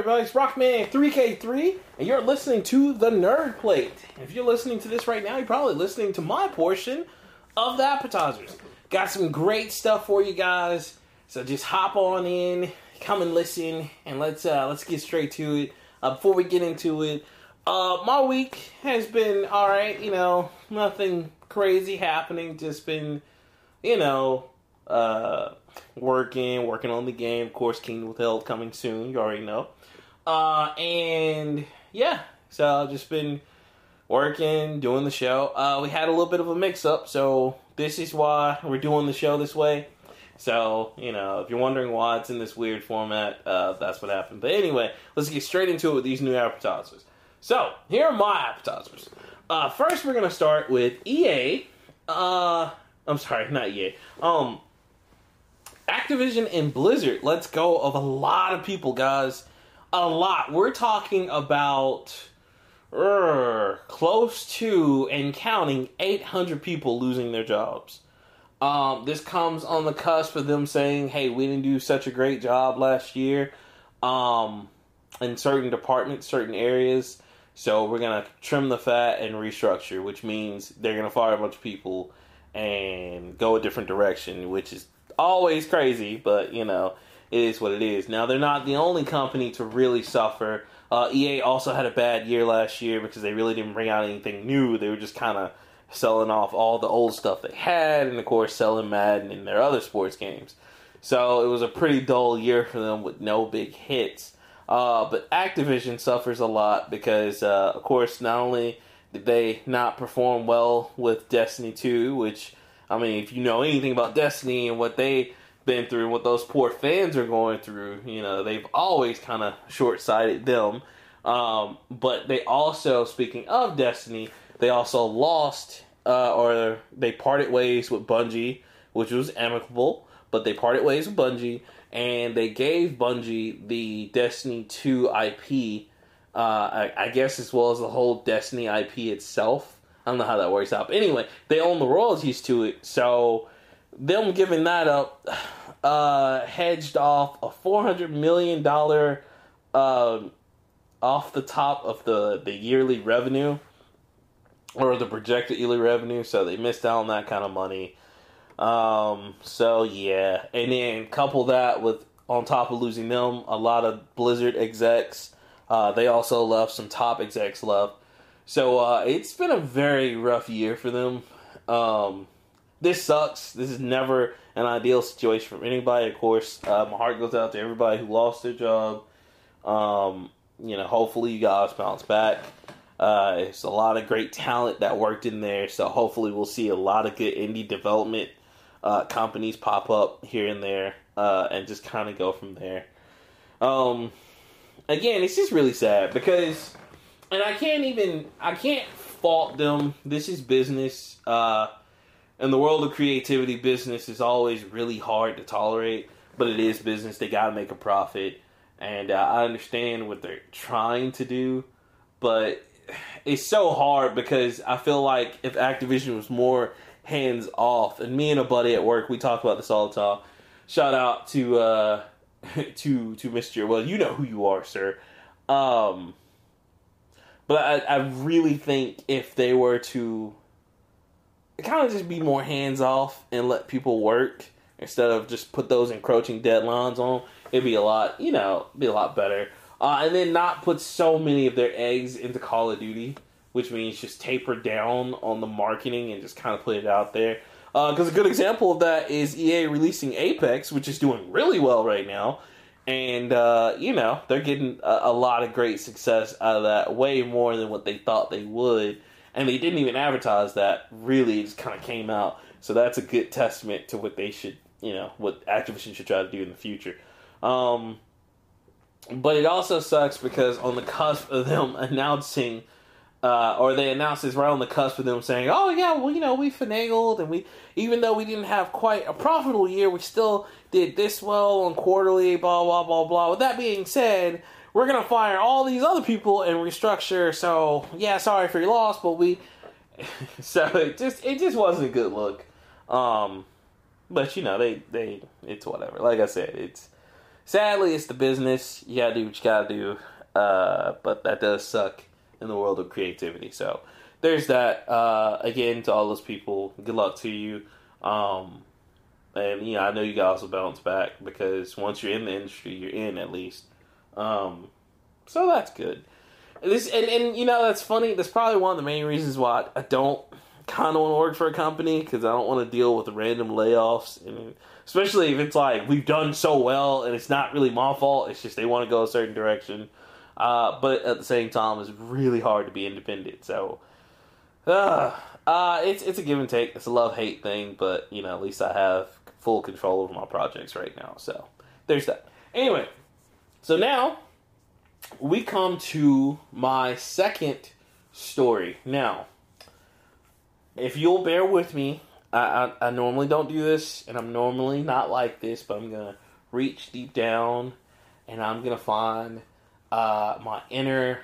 everybody? It's Rockman3K3, and you're listening to The Nerd Plate. If you're listening to this right now, you're probably listening to my portion of the appetizers. Got some great stuff for you guys, so just hop on in, come and listen, and let's uh, let's get straight to it. Uh, before we get into it, uh, my week has been all right. You know, nothing crazy happening. Just been, you know, uh, working, working on the game. Of course, Kingdom Withheld coming soon. You already know. Uh, and yeah, so I've just been working, doing the show. Uh, we had a little bit of a mix up, so this is why we're doing the show this way. So, you know, if you're wondering why it's in this weird format, uh, that's what happened. But anyway, let's get straight into it with these new appetizers. So, here are my appetizers. Uh, first, we're going to start with EA. Uh, I'm sorry, not EA. Um, Activision and Blizzard lets go of a lot of people, guys. A lot. We're talking about uh, close to and counting 800 people losing their jobs. Um, this comes on the cusp of them saying, "Hey, we didn't do such a great job last year um, in certain departments, certain areas, so we're gonna trim the fat and restructure." Which means they're gonna fire a bunch of people and go a different direction, which is always crazy, but you know, it is what it is. Now, they're not the only company to really suffer. Uh, EA also had a bad year last year because they really didn't bring out anything new. They were just kind of selling off all the old stuff they had, and of course, selling Madden and their other sports games. So it was a pretty dull year for them with no big hits. Uh, but Activision suffers a lot because, uh, of course, not only did they not perform well with Destiny 2, which I mean, if you know anything about Destiny and what they been through and what those poor fans are going through, you know, they've always kind of short sighted them. Um, but they also, speaking of Destiny, they also lost uh, or they parted ways with Bungie, which was amicable, but they parted ways with Bungie and they gave Bungie the Destiny 2 IP, uh, I, I guess, as well as the whole Destiny IP itself. I don't know how that works out. But anyway, they own the royalties to it, so them giving that up uh, hedged off a four hundred million dollar uh, off the top of the the yearly revenue or the projected yearly revenue. So they missed out on that kind of money. Um, so yeah, and then couple that with on top of losing them, a lot of Blizzard execs. Uh, they also left some top execs left. So uh, it's been a very rough year for them. Um, this sucks. This is never an ideal situation for anybody. Of course, uh, my heart goes out to everybody who lost their job. Um, you know, hopefully you guys bounce back. Uh, it's a lot of great talent that worked in there, so hopefully we'll see a lot of good indie development uh, companies pop up here and there, uh, and just kind of go from there. Um, again, it's just really sad because and I can't even I can't fault them. This is business. Uh, in the world of creativity, business is always really hard to tolerate, but it is business. They got to make a profit, and uh, I understand what they're trying to do, but it's so hard because I feel like if Activision was more hands off, and me and a buddy at work, we talk about this all the time. Shout out to uh, to to Mister. Well, you know who you are, sir. Um, but I, I really think if they were to kind of just be more hands off and let people work instead of just put those encroaching deadlines on, it'd be a lot, you know, be a lot better. Uh, and then not put so many of their eggs into Call of Duty, which means just taper down on the marketing and just kind of put it out there. Because uh, a good example of that is EA releasing Apex, which is doing really well right now and uh, you know they're getting a, a, lot of great success out of that, way more than what they thought they would, and they didn't even advertise that. Really, just kind of came out. So that's a good testament to what they should, you know, what Activision should try to do in the future. Um, but it also sucks because on the cusp of them announcing uh, or they announced this right on the cusp of them saying, "Oh yeah, well you know we finagled and we even though we didn't have quite a profitable year, we still did this well on quarterly, blah blah blah blah." With that being said, we're gonna fire all these other people and restructure. So yeah, sorry for your loss, but we so it just it just wasn't a good look. Um, but you know they they it's whatever. Like I said, it's sadly, it's the business. You gotta do what you gotta do. Uh, but that does suck in the world of creativity. So there's that. Uh, again, to all those people, good luck to you. Um, and know, I know you guys will bounce back because once you're in the industry, you're in at least. Um, so that's good. This and, and you know that's funny. That's probably one of the main reasons why I don't kind of want to work for a company because I don't want to deal with random layoffs, and especially if it's like we've done so well and it's not really my fault. It's just they want to go a certain direction. Uh, but at the same time, it's really hard to be independent. So, uh, uh, it's it's a give and take. It's a love hate thing, but you know at least I have full control over my projects right now. So there's that. Anyway, so now we come to my second story. Now, if you'll bear with me, I, I, I, normally don't do this, and I'm normally not like this, but I'm gonna reach deep down, and I'm gonna find uh, my inner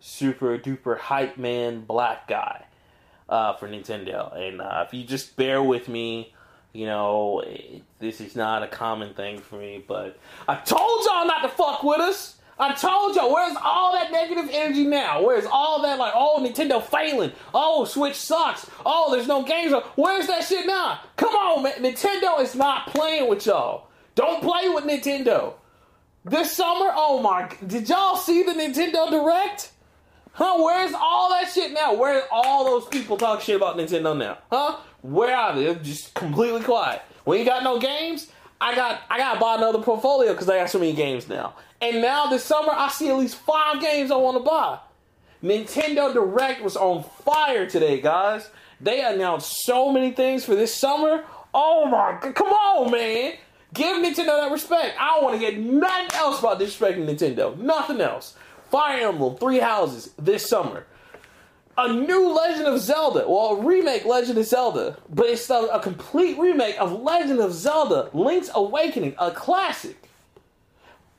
super duper hype man black guy uh, for Nintendo. And uh, if you just bear with me, you know, it, this is not a common thing for me, but I told y'all not to fuck with us. I told y'all, where's all that negative energy now? Where's all that, like, oh, Nintendo failing? Oh, Switch sucks. Oh, there's no games. Where's that shit now? Come on, man. Nintendo is not playing with y'all. Don't play with Nintendo. This summer, oh my, did y'all see the Nintendo Direct? Huh? Where's all that shit now? Where's all those people talk shit about Nintendo now? Huh? Where are they? Just completely quiet. We ain't got no games. I got I got to buy another portfolio because I got so many games now. And now this summer, I see at least five games I want to buy. Nintendo Direct was on fire today, guys. They announced so many things for this summer. Oh my god, come on, man. Give Nintendo that respect. I don't want to get nothing else about disrespecting Nintendo. Nothing else. Fire Emblem, Three Houses, this summer. A new Legend of Zelda. Well, a remake Legend of Zelda. But it's a, a complete remake of Legend of Zelda Link's Awakening, a classic.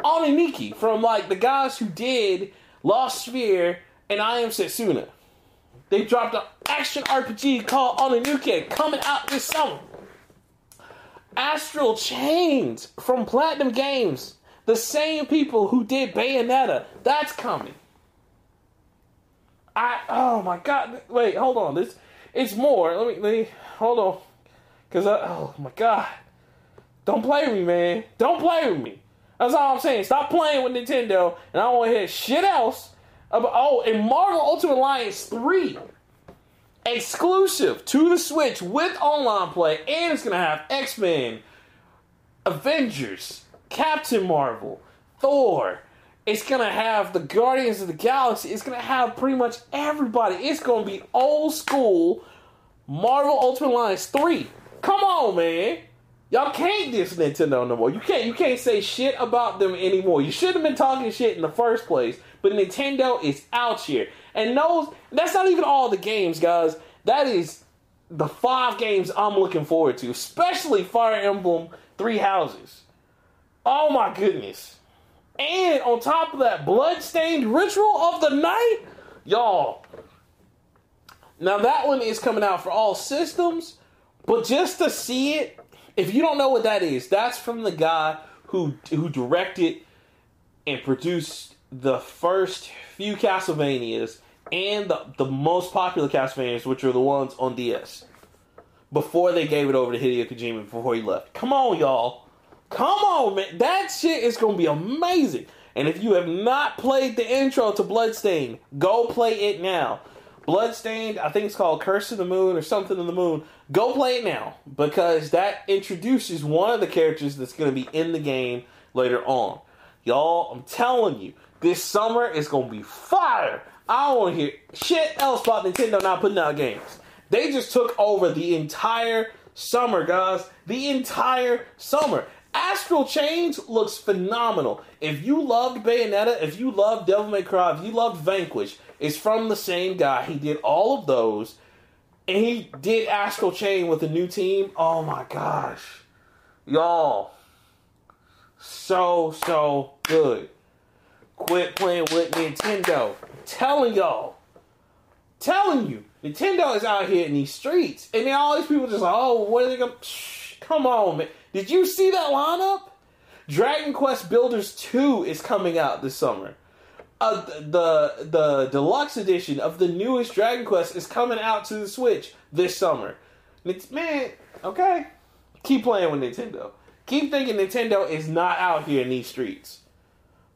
Oninaki from like the guys who did Lost Sphear and I Am Setsuna. They dropped an action RPG called Oninaki coming out this summer. Astral Chains from Platinum Games, the same people who did Bayonetta, that's coming. I oh my god! Wait, hold on. This it's more. Let me let me hold on, cause I, oh my god! Don't play with me, man. Don't play with me. That's all I'm saying. Stop playing with Nintendo, and I don't want to hear shit else. About, oh, and Marvel Ultimate Alliance 3 exclusive to the Switch with online play, and it's gonna have X Men, Avengers, Captain Marvel, Thor. It's gonna have the Guardians of the Galaxy. It's gonna have pretty much everybody. It's gonna be old school Marvel Ultimate Alliance 3. Come on, man. Y'all can't diss Nintendo no more. You can't you can't say shit about them anymore. You shouldn't have been talking shit in the first place. But Nintendo is out here. And those that's not even all the games, guys. That is the five games I'm looking forward to, especially Fire Emblem Three Houses. Oh my goodness. And on top of that, Bloodstained Ritual of the Night? Y'all. Now that one is coming out for all systems, but just to see it if you don't know what that is, that's from the guy who who directed and produced the first few Castlevanias and the, the most popular Castlevanias, which are the ones on DS. Before they gave it over to Hideo Kojima before he left. Come on, y'all. Come on, man. That shit is gonna be amazing. And if you have not played the intro to Bloodstained, go play it now. Bloodstained, I think it's called Curse of the Moon or something of the Moon. Go play it now because that introduces one of the characters that's going to be in the game later on. Y'all, I'm telling you, this summer is going to be fire. I don't want to hear shit else about Nintendo not putting out games. They just took over the entire summer, guys. The entire summer. Astral Chains looks phenomenal. If you loved Bayonetta, if you loved Devil May Cry, if you loved Vanquish, it's from the same guy. He did all of those, and he did Astral Chain with a new team. Oh my gosh, y'all, so so good. Quit playing with Nintendo. I'm telling y'all, telling you, Nintendo is out here in these streets, and then all these people just like, oh, what are they gonna? Shh, come on, man. Did you see that lineup? Dragon Quest Builders 2 is coming out this summer. Uh, the the deluxe edition of the newest Dragon Quest is coming out to the Switch this summer. It's man, okay. Keep playing with Nintendo. Keep thinking Nintendo is not out here in these streets.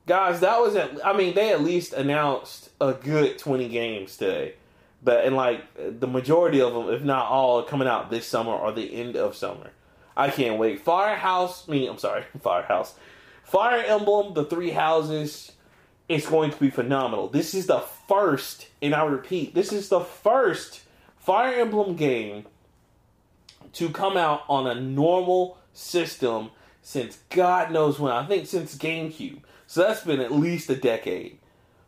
Guys, that was at I mean, they at least announced a good 20 games today. But and like the majority of them, if not all, coming out this summer or the end of summer. I can't wait. Firehouse, me, I'm sorry, Firehouse. Fire Emblem, the three houses, is going to be phenomenal. This is the first, and I repeat, this is the first Fire Emblem game to come out on a normal system since God knows when. I think since GameCube. So that's been at least a decade.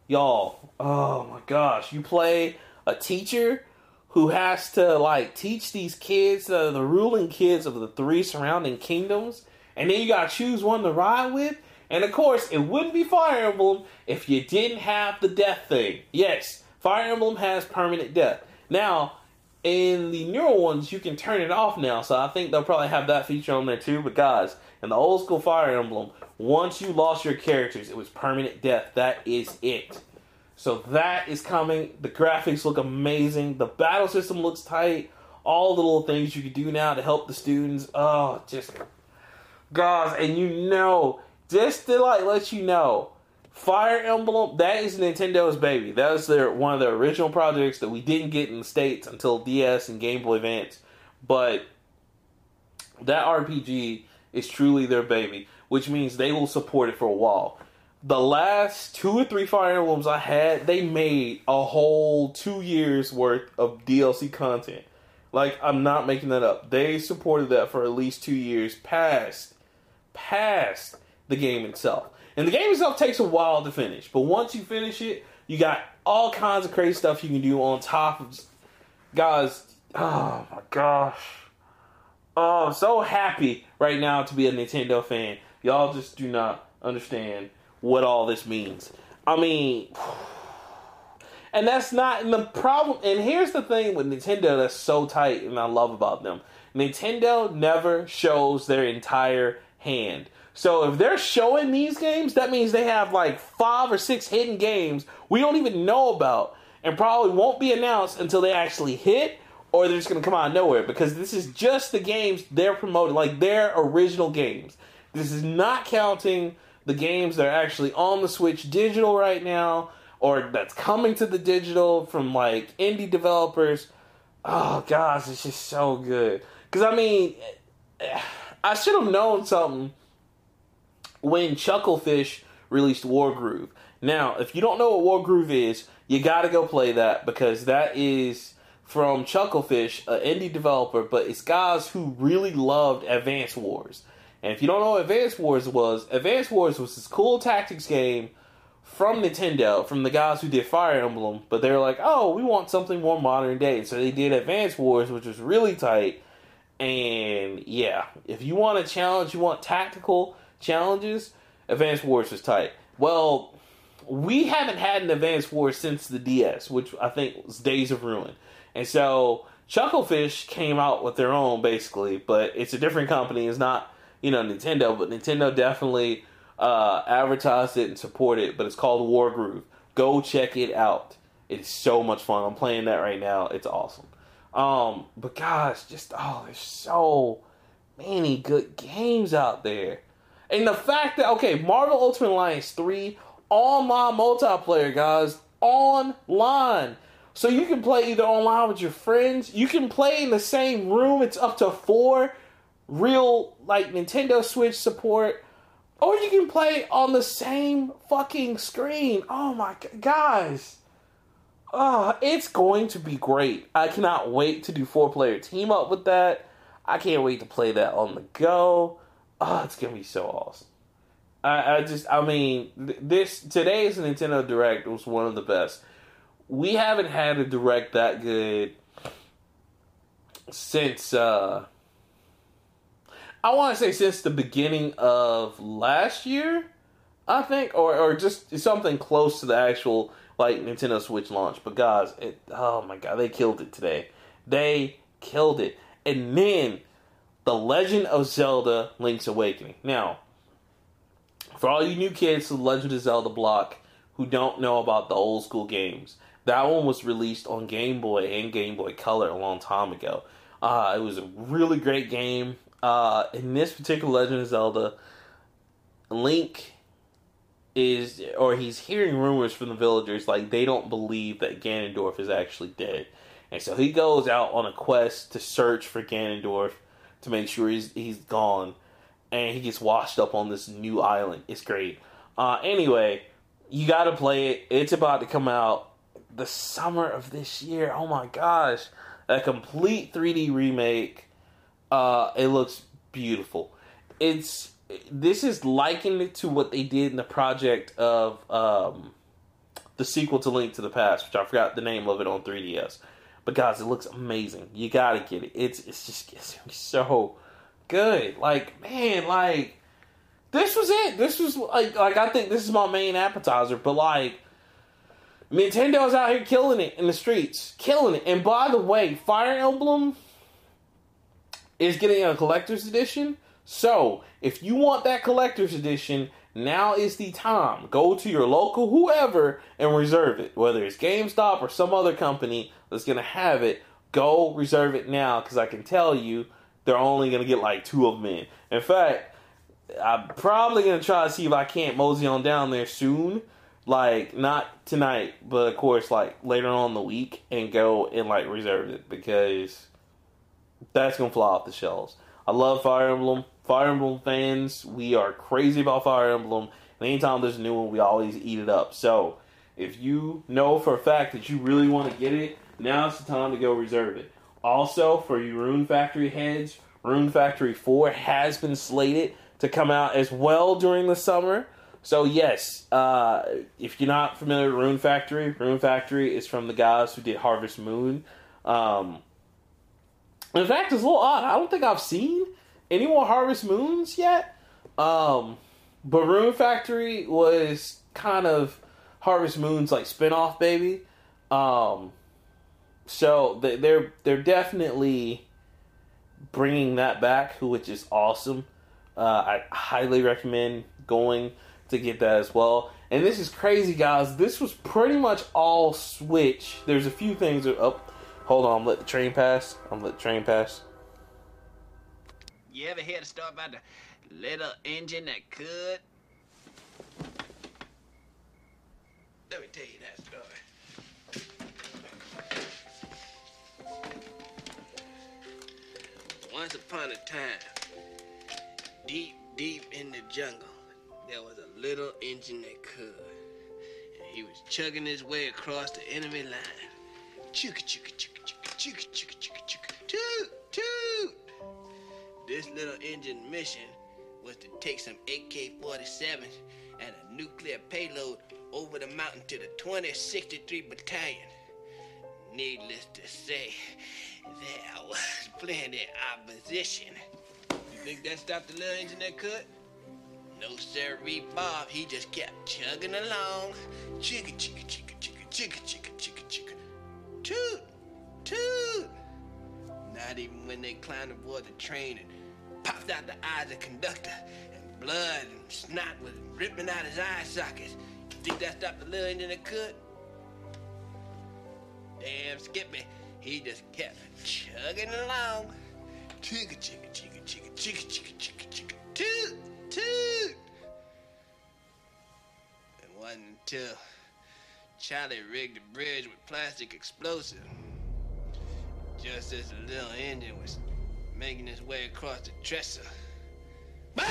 Y'all, oh my gosh, you play a teacher who has to like teach these kids, uh, the ruling kids of the three surrounding kingdoms, and then you gotta choose one to ride with. And of course, it wouldn't be Fire Emblem if you didn't have the death thing. Yes, Fire Emblem has permanent death. Now, in the newer ones, you can turn it off now, so I think they'll probably have that feature on there too. But guys, in the old school Fire Emblem, once you lost your characters, it was permanent death. That is it. So that is coming. The graphics look amazing. The battle system looks tight. All the little things you can do now to help the students. Oh, just guys, and you know, just to like let you know, Fire Emblem that is Nintendo's baby. That was their one of their original projects that we didn't get in the states until DS and Game Boy Advance. But that RPG is truly their baby, which means they will support it for a while the last two or three Fire Emblems I had, they made a whole two years worth of DLC content. Like I'm not making that up. They supported that for at least two years past past the game itself. And the game itself takes a while to finish, but once you finish it, you got all kinds of crazy stuff you can do on top of guys. Oh my gosh. Oh, I'm so happy right now to be a Nintendo fan. Y'all just do not understand what all this means. I mean, and that's not and the problem. And here's the thing with Nintendo that's so tight, and I love about them. Nintendo never shows their entire hand. So if they're showing these games, that means they have like five or six hidden games we don't even know about, and probably won't be announced until they actually hit, or they're just gonna come out of nowhere because this is just the games they're promoting, like their original games. This is not counting the games that are actually on the Switch digital right now, or that's coming to the digital from like indie developers. Oh gosh, it's just so good. Because I mean, I should have known something when Chucklefish released Wargroove. Now, if you don't know what Wargroove is, you got to go play that because that is from Chucklefish, an indie developer, but it's guys who really loved Advance Wars. And if you don't know what Advance Wars was, Advance Wars was this cool tactics game from Nintendo, from the guys who did Fire Emblem, but they were like, oh, we want something more modern day. So they did Advance Wars, which was really tight. And yeah, if you want a challenge, you want tactical challenges, Advance Wars was tight. Well, we haven't had an Advance Wars since the DS, which I think was Days of Ruin. And so Chucklefish came out with their own basically, but it's a different company. It's not you know Nintendo, but Nintendo definitely uh, advertised it and supported it. But it's called Wargroove. Go check it out. It's so much fun. I'm playing that right now. It's awesome. Um, but gosh, just oh, there's so many good games out there. And the fact that okay, Marvel Ultimate Alliance 3 online multiplayer, guys, online. So you can play either online with your friends, you can play in the same room, it's up to 4 real like Nintendo Switch support, or you can play on the same fucking screen. Oh my guys. Oh, it's going to be great. I cannot wait to do four player team up with that. I can't wait to play that on the go. Oh, it's gonna be so awesome. I, I just, I mean, this today's Nintendo Direct was one of the best. We haven't had a direct that good since uh I want to say since the beginning of last year, I think, or or just something close to the actual like Nintendo Switch launch. But guys, it, oh my god, they killed it today. They killed it. And then the Legend of Zelda: Link's Awakening. Now, for all you new kids to The Legend of Zelda block who don't know about the old school games, that one was released on Game Boy and Game Boy Color a long time ago. Uh, it was a really great game. Uh, in this particular Legend of Zelda, Link is, or he's hearing rumors from the villagers like they don't believe that Ganondorf is actually dead, and so he goes out on a quest to search for Ganondorf to make sure he's he's gone, and he gets washed up on this new island. It's great. Uh, anyway, you got to play it. It's about to come out the summer of this year. Oh my gosh, a complete 3D remake. Uh, it looks beautiful. It's this is likened to what they did in the project of um, the sequel to Link to the Past, which I forgot the name of it on 3DS. But guys, it looks amazing. You gotta get it. It's it's just it's so good. Like man, like this was it. This was like like I think this is my main appetizer. But like Nintendo's out here killing it in the streets, killing it. And by the way, Fire Emblem is getting a collector's edition. So if you want that collector's edition, now is the time. Go to your local whoever and reserve it. Whether it's GameStop or some other company that's going to have it, go reserve it now because I can tell you they're only going to get like two of them in. In fact, I'm probably going to try to see if I can't mosey on down there soon. Like, not tonight, but of course, like later on the week and go and like reserve it because that's to fly off the shelves. I love Fire Emblem. Fire Emblem fans, we are crazy about Fire Emblem. And anytime there's a new one, we always eat it up. So, if you know for a fact that you really want to get it, now's the time to go reserve it. Also, for you Rune Factory heads, Rune Factory 4 has been slated to come out as well during the summer. So, yes, uh, if you're not familiar with Rune Factory, Rune Factory is from the guys who did Harvest Moon. Um, in fact, it's a little odd. I don't think I've seen any more Harvest Moons yet. Um, but Rune Factory was kind of Harvest Moon's like spinoff baby. Um, so they're they're definitely bringing that back, which is awesome. Uh, I highly recommend going to get that as well. And this is crazy, guys. This was pretty much all Switch. There's a few things. Up, oh, hold on. Let the train pass. I'm let the train pass. You ever hear the story about the little engine that could? Let me tell you that story. Once upon a time, deep, deep in the jungle, there was a little engine that could. And he was chugging his way across the enemy line. Chugga, chugga, chugga, chugga, chugga, chugga, chugga. Toot, toot. This little engine mission was to take some AK-47s and a nuclear payload over the mountain to the 2063 Battalion. Needless to say, there was plenty of opposition. You think that stopped the little engine that could? No, sir, Bob. He just kept chugging along. Chicka, chicka, chicka, chicka, chicka, chicka, chicka, chicka. Toot. Not even when they climbed aboard the train and popped out the eyes of the conductor, and blood and snot was dripping out his eye sockets. You think that stopped the little engine that could? Damn Skippy, he just kept chugging along. Chicka, chicka, chicka, chicka, chicka, chicka, chicka, chicka, toot, toot. It wasn't until Charlie rigged the bridge with plastic explosive. Just as the little engine was making his way across the trestle, Boom!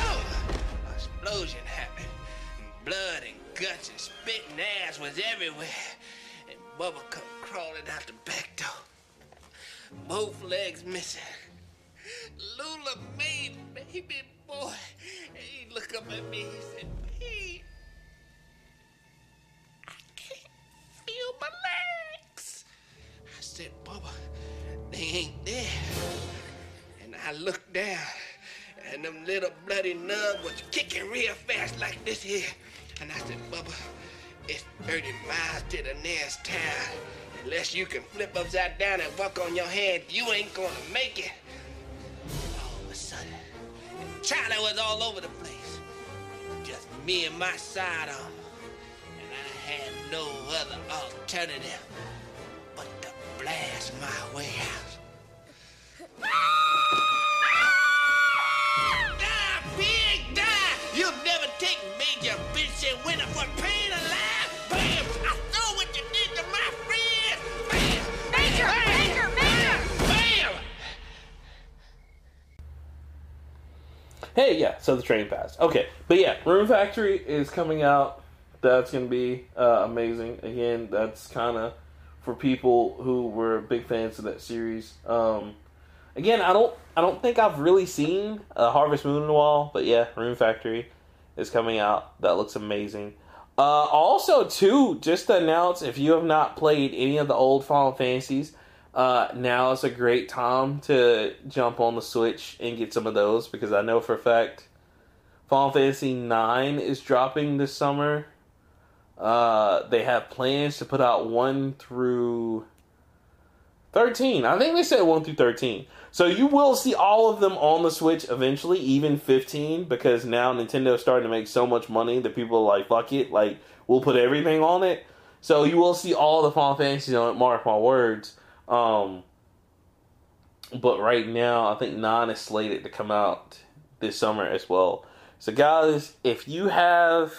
Explosion happened. And blood and guts and spit and ass was everywhere. And Bubba come crawling out the back door. Both legs missing. Lula made baby boy. And he looked up at me. He said, "Hey, I can't feel my legs." I said, "Bubba, they ain't there." And I looked down, and them little bloody nubs was kicking real fast like this here. And I said, Bubba, it's 30 miles to the nearest town. Unless you can flip upside down and walk on your head, you ain't gonna make it. All of a sudden, Charlie was all over the place. Just me and my sidearm. And I had no other alternative blast my way out. Die, pig, die! You'll never take Major Vincent Winter for pain alive! Bam! I saw what you did to my friends! Bam! Major! Major! Major! Bam! Hey, yeah, so the train passed. Okay, but yeah, Rune Factory is coming out. That's going to be uh, amazing. Again, that's kind of for people who were big fans of that series. Um, again, I don't, I don't think I've really seen uh, Harvest Moon in a while, but yeah, Rune Factory is coming out. That looks amazing. Uh, also, too, just to announce, if you have not played any of the old Final Fantasies, uh, now is a great time to jump on the Switch and get some of those because I know for a fact Final Fantasy IX is dropping this summer. Uh, they have plans to put out 1 through 13. I think they said 1 through 13. So you will see all of them on the Switch eventually, even 15, because now Nintendo's starting to make so much money that people are like, fuck it, like, we'll put everything on it. So you will see all the Final Fantasies on it, mark my words. Um, but right now, I think 9 is slated to come out this summer as well. So, guys, if you have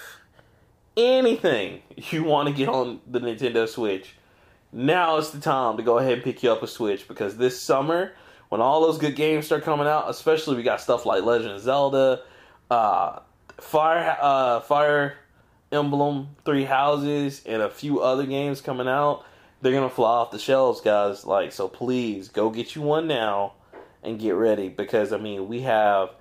anything you want to get on the Nintendo Switch, now is the time to go ahead and pick you up a Switch because this summer, when all those good games start coming out, especially we got stuff like Legend of Zelda, uh, Fire, uh, Fire Emblem, Three Houses, and a few other games coming out, they're gonna fly off the shelves, guys. Like, so please go get you one now and get ready because I mean we have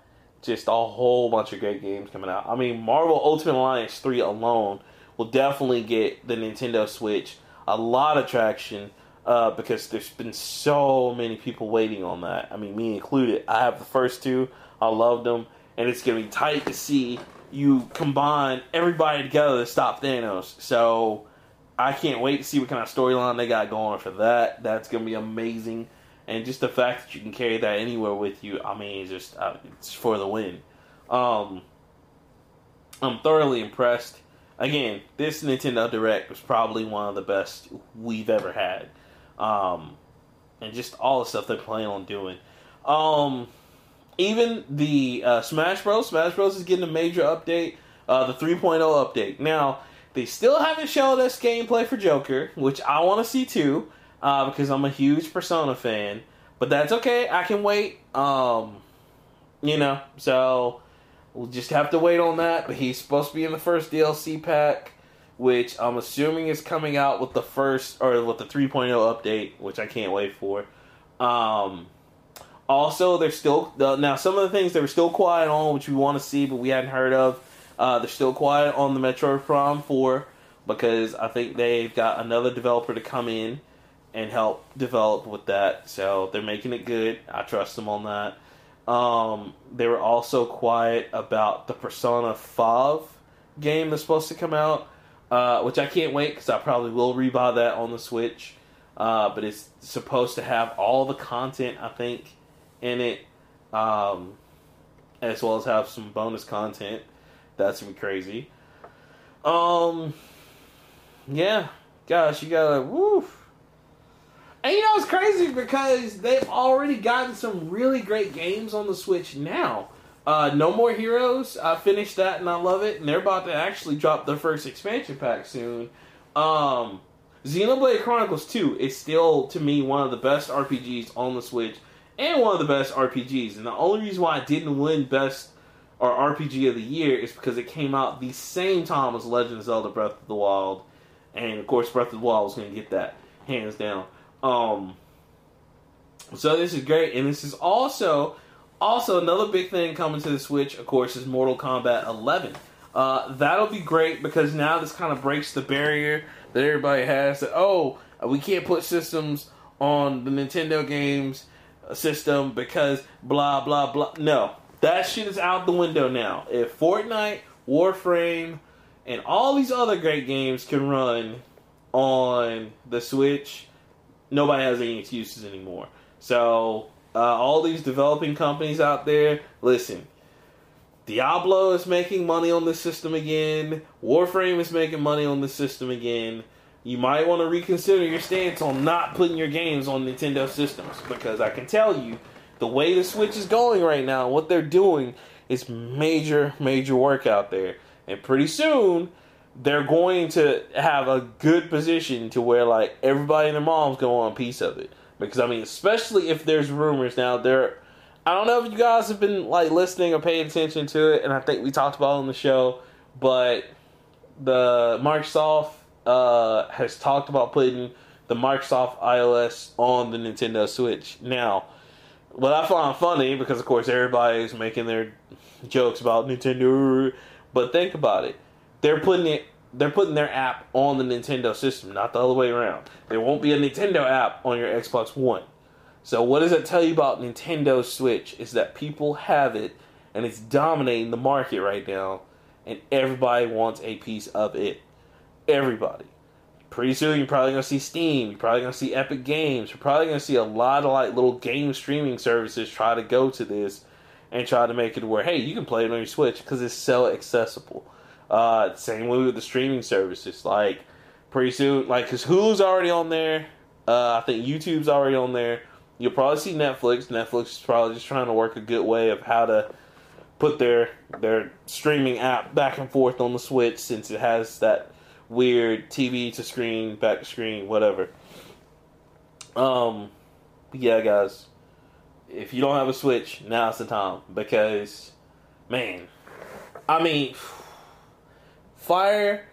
just a whole bunch of great games coming out. I mean, Marvel Ultimate Alliance 3 alone will definitely get the Nintendo Switch a lot of traction uh, because there's been so many people waiting on that. I mean, me included. I have the first two, I loved them, and it's going to be tight to see you combine everybody together to stop Thanos. So I can't wait to see what kind of storyline they got going for that. That's going to be amazing and just the fact that you can carry that anywhere with you, I mean, it's just uh, it's for the win. Um, I'm thoroughly impressed. Again, this Nintendo Direct was probably one of the best we've ever had, um, and just all the stuff they're planning on doing. Um, even the uh, Smash Bros. Smash Bros. is getting a major update, uh, the 3.0 update. Now they still haven't showed us gameplay for Joker, which I want to see too uh, because I'm a huge Persona fan. But that's okay. I can wait. Um, you know, so we'll just have to wait on that. But he's supposed to be in the first DLC pack, which I'm assuming is coming out with the first or with the 3.0 update, which I can't wait for. Um, also, there's still now some of the things they were still quiet on, which we want to see, but we hadn't heard of. Uh, they're still quiet on the Metroid Prime 4 because I think they've got another developer to come in and help develop with that. So they're making it good. I trust them on that. Um, they were also quiet about the Persona 5 game that's supposed to come out, uh, which I can't wait because I probably will rebuy that on the Switch. Uh, but it's supposed to have all the content, I think, in it, um, as well as have some bonus content. That's gonna be crazy. Um, yeah, gosh, you gotta woof. And you know it's crazy because they've already gotten some really great games on the Switch now. Uh, no More Heroes, I finished that and I love it, and they're about to actually drop their first expansion pack soon. Um, Xenoblade Chronicles 2 is still, to me, one of the best RPGs on the Switch, and one of the best RPGs. And the only reason why I didn't win Best or RPG of the Year is because it came out the same time as Legend of Zelda Breath of the Wild, and of course, Breath of the Wild was going to get that hands down. Um, so this is great, and this is also also another big thing coming to the Switch. Of course, is Mortal Kombat 11. Uh, that'll be great because now this kind of breaks the barrier that everybody has that oh we can't put systems on the Nintendo games system because blah blah blah. No, that shit is out the window now. If Fortnite, Warframe, and all these other great games can run on the Switch, nobody has any excuses anymore. So, uh, all these developing companies out there, listen, Diablo is making money on the system again. Warframe is making money on the system again. You might want to reconsider your stance on not putting your games on Nintendo systems because I can tell you the way the Switch is going right now, what they're doing is major, major work out there. And pretty soon, they're going to have a good position to where like everybody and their mom's going on a piece of it. Because I mean, especially if there's rumors now, there. I don't know if you guys have been like listening or paying attention to it, and I think we talked about it on the show, but the Microsoft uh, has talked about putting the Microsoft iOS on the Nintendo Switch. Now, what I find funny because of course everybody's making their jokes about Nintendo, but think about it. They're putting it they're putting their app on the Nintendo system, not the other way around. There won't be a Nintendo app on your Xbox One. So what does that tell you about Nintendo Switch? Is that people have it and it's dominating the market right now and everybody wants a piece of it. Everybody. Pretty soon you're probably gonna see Steam, you're probably gonna see Epic Games, you're probably gonna see a lot of like little game streaming services try to go to this and try to make it where hey you can play it on your Switch because it's so accessible. Uh, same way with the streaming services. Like pretty soon, like because Hulu's already on there. Uh, I think YouTube's already on there. You'll probably see Netflix. Netflix is probably just trying to work a good way of how to put their their streaming app back and forth on the Switch since it has that weird TV to screen, back to screen, whatever. Um, yeah, guys, if you don't have a Switch, now's the time because, man, I mean, Fire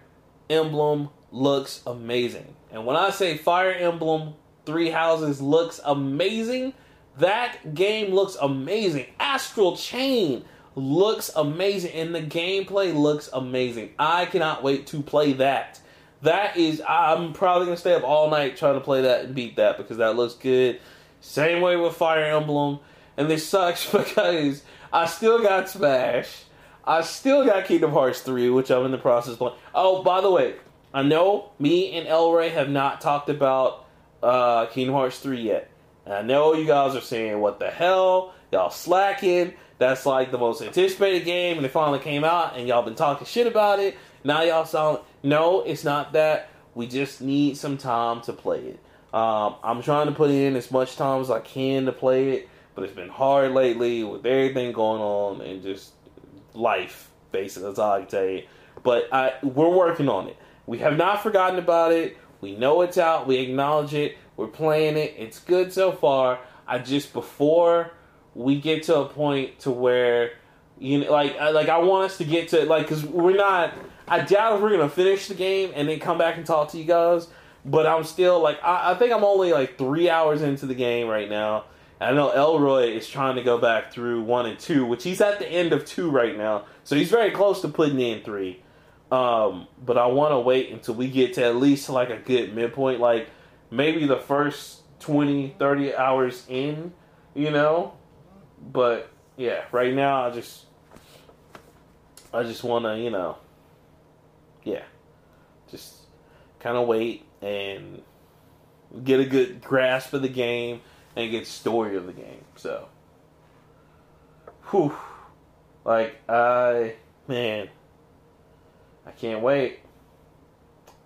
Emblem looks amazing, and when I say Fire Emblem Three Houses looks amazing, that game looks amazing. Astral Chain looks amazing and the gameplay looks amazing. I cannot wait to play that. That is I'm probably going to stay up all night trying to play that and beat that because that looks good. Same way with Fire Emblem and this sucks because I still got Smash. I still got Kingdom Hearts 3 which I'm in the process of playing. Oh, by the way, I know me and Elroy have not talked about uh, Kingdom Hearts 3 yet. And I know you guys are saying, what the hell? Y'all slacking. That's like the most anticipated game, and it finally came out, and y'all been talking shit about it. Now y'all sound no, it's not that. We just need some time to play it. Um, I'm trying to put in as much time as I can to play it, but it's been hard lately with everything going on and just life. Basically, that's all I can tell you. But I, we're working on it. We have not forgotten about it. We know it's out. We acknowledge it. We're playing it. It's good so far. I just before we get to a point to where you know, like like I want us to get to like because we're not. I doubt if we're gonna finish the game and then come back and talk to you guys. But I'm still like I, I think I'm only like three hours into the game right now. I know Elroy is trying to go back through one and two, which he's at the end of two right now, so he's very close to putting in three. Um, but I want to wait until we get to at least like a good midpoint, like maybe the first 20, 30 hours in, you know, but yeah, right now I just I just want to, you know, yeah, just kind of wait and get a good grasp of the game and get story of the game. So, whew, like I, man, I can't wait.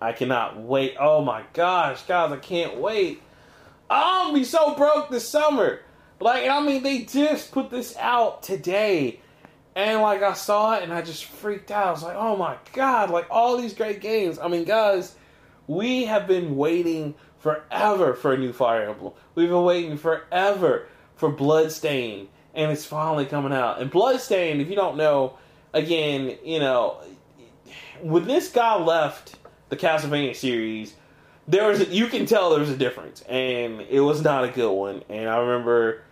I cannot wait. Oh my gosh, guys, I can't wait. Gonna be so broke this summer. Like, I mean, they just put this out today. And, like, I saw it and I just freaked out. I was like, oh my god, like, all these great games. I mean, guys, we have been waiting forever for a new Fire Emblem. We've been waiting forever for Bloodstain. And it's finally coming out. And Bloodstain, if you don't know, again, you know, when this guy left the Castlevania series, there was a, you can tell there was a difference, and it was not a good one. And I remember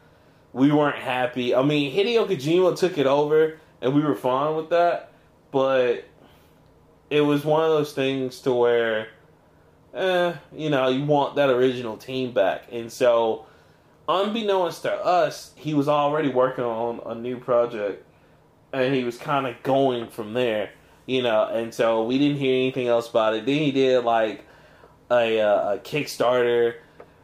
we weren't happy. I mean, Hideo Kojima took it over, and we were fine with that. But it was one of those things to where, eh, you know, you want that original team back, and so unbeknownst to us, he was already working on a new project, and he was kind of going from there, you know. And so we didn't hear anything else about it. Then he did like a, uh, a Kickstarter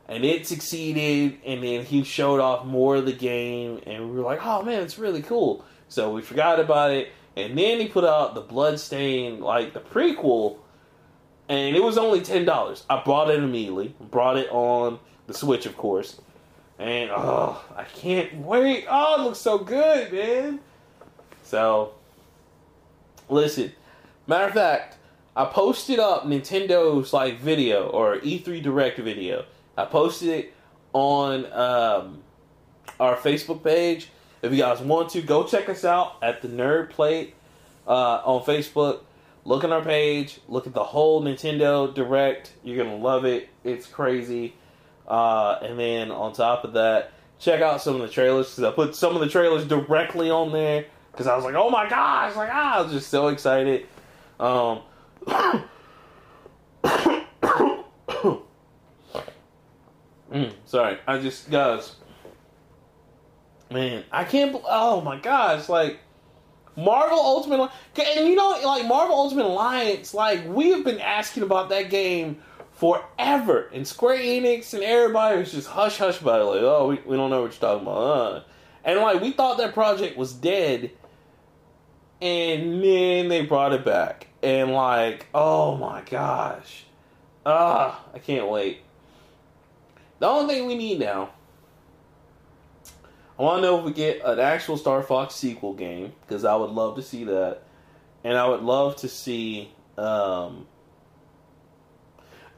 and it succeeded. And then he showed off more of the game, and we were like, "Oh man, it's really cool." So we forgot about it, and then he put out the Bloodstain, like the prequel, and it was only ten dollars. I bought it immediately. Brought it on the Switch, of course, and oh, I can't wait. Oh, it looks so good, man. So, listen. Matter of fact, I posted up Nintendo's like video or E3 Direct video. I posted it on um, our Facebook page. If you guys want to, go check us out at the Nerd Plate uh, on Facebook. Look on our page. Look at the whole Nintendo Direct. You're gonna love it. It's crazy. Uh, and then on top of that, check out some of the trailers because I put some of the trailers directly on there because I was like, oh my gosh, like ah, I was just so excited. Um, mm, sorry, I just guys, man, I can't. Oh my gosh, like Marvel Ultimate, and you know, like Marvel Ultimate Alliance, like we have been asking about that game forever, and Square Enix and everybody was just hush hush about it, like, oh, we, we don't know what you're talking about, uh. and like we thought that project was dead, and then they brought it back, and like, oh my gosh, ah, I can't wait. The only thing we need now. I want to know if we get an actual Star Fox sequel game because I would love to see that, and I would love to see. Um,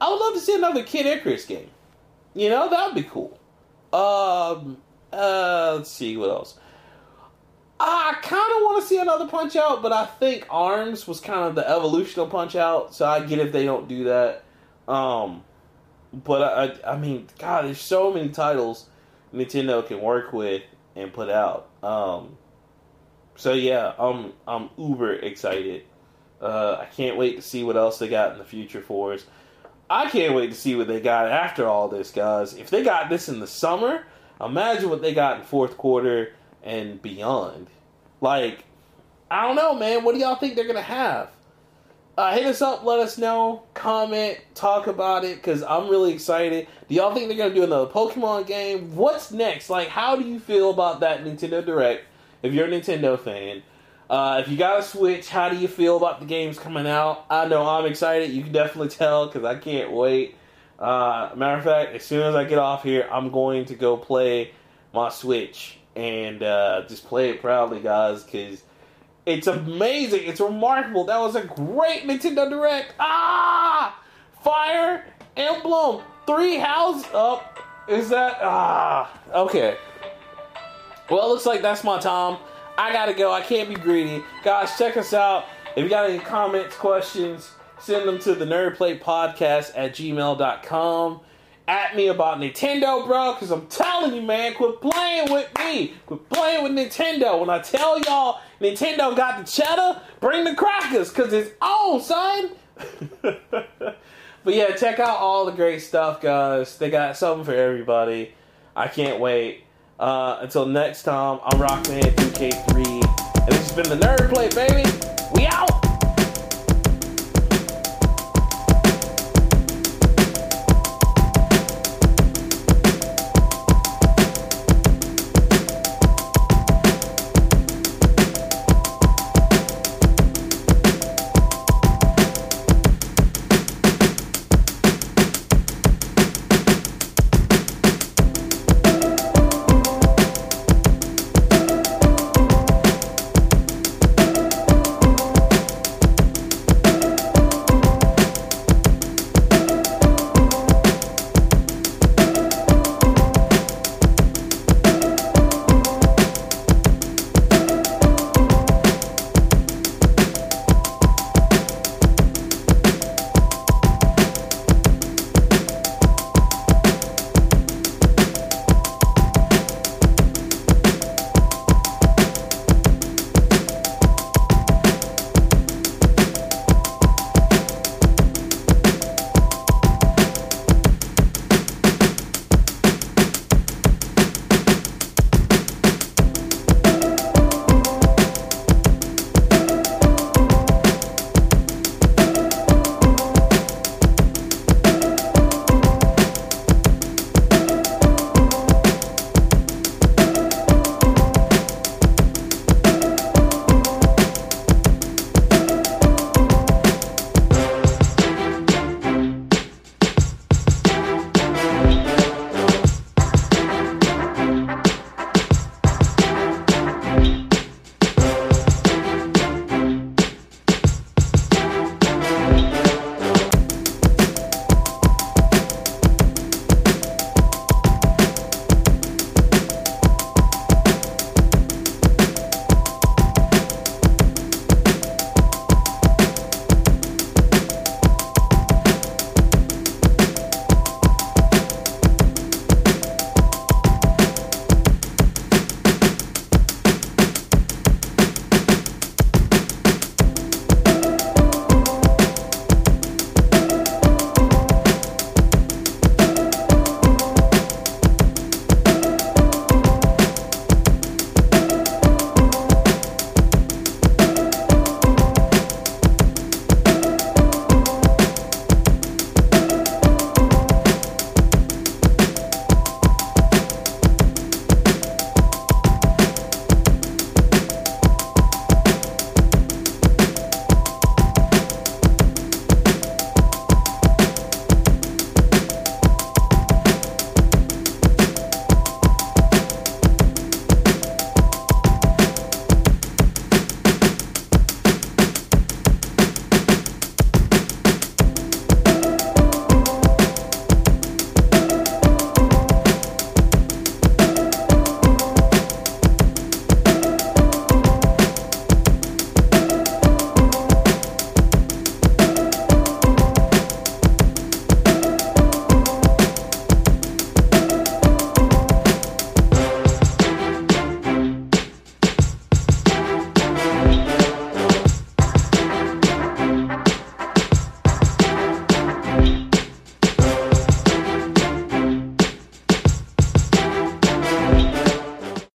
I would love to see another Kid Icarus game. You know that would be cool. Um, uh, let's see what else. I kind of want to see another Punch Out, but I think Arms was kind of the evolution of Punch Out, so I get if they don't do that. Um, but I, I mean, God, there's so many titles Nintendo can work with and put out. Um, so yeah, I'm I'm uber excited. Uh, I can't wait to see what else they got in the future for us. I can't wait to see what they got after all this, guys. If they got this in the summer, imagine what they got in fourth quarter and beyond. Like, I don't know, man. What do y'all think they're gonna have? Uh, hit us up, let us know, comment, talk about it, because I'm really excited. Do y'all think they're to do another Pokemon game? What's next? Like, how do you feel about that Nintendo Direct if you're a Nintendo fan? Uh, if you got a Switch, how do you feel about the games coming out? I know I'm excited. You can definitely tell because I can't wait. Uh, matter of fact, as soon as I get off here, I'm going to go play my Switch and uh, just play it proudly, guys, because it's amazing. It's remarkable. That was a great Nintendo Direct. Ah! Fire Emblem. Three houses up. Is that. Ah. Okay. Well, it looks like that's my time. I gotta go. I can't be greedy. Guys, check us out. If you got any comments, questions, send them to the Nerdplate Podcast at gmail.com at me about Nintendo, bro, because I'm telling you, man, quit playing with me. Quit playing with Nintendo. When I tell y'all Nintendo got the cheddar, bring the crackers, because it's on, son. but yeah, check out all the great stuff, guys. They got something for everybody. I can't wait. Uh, until next time, I'm Rockman 2K3, and this has been the Nerd Plate, baby. We out!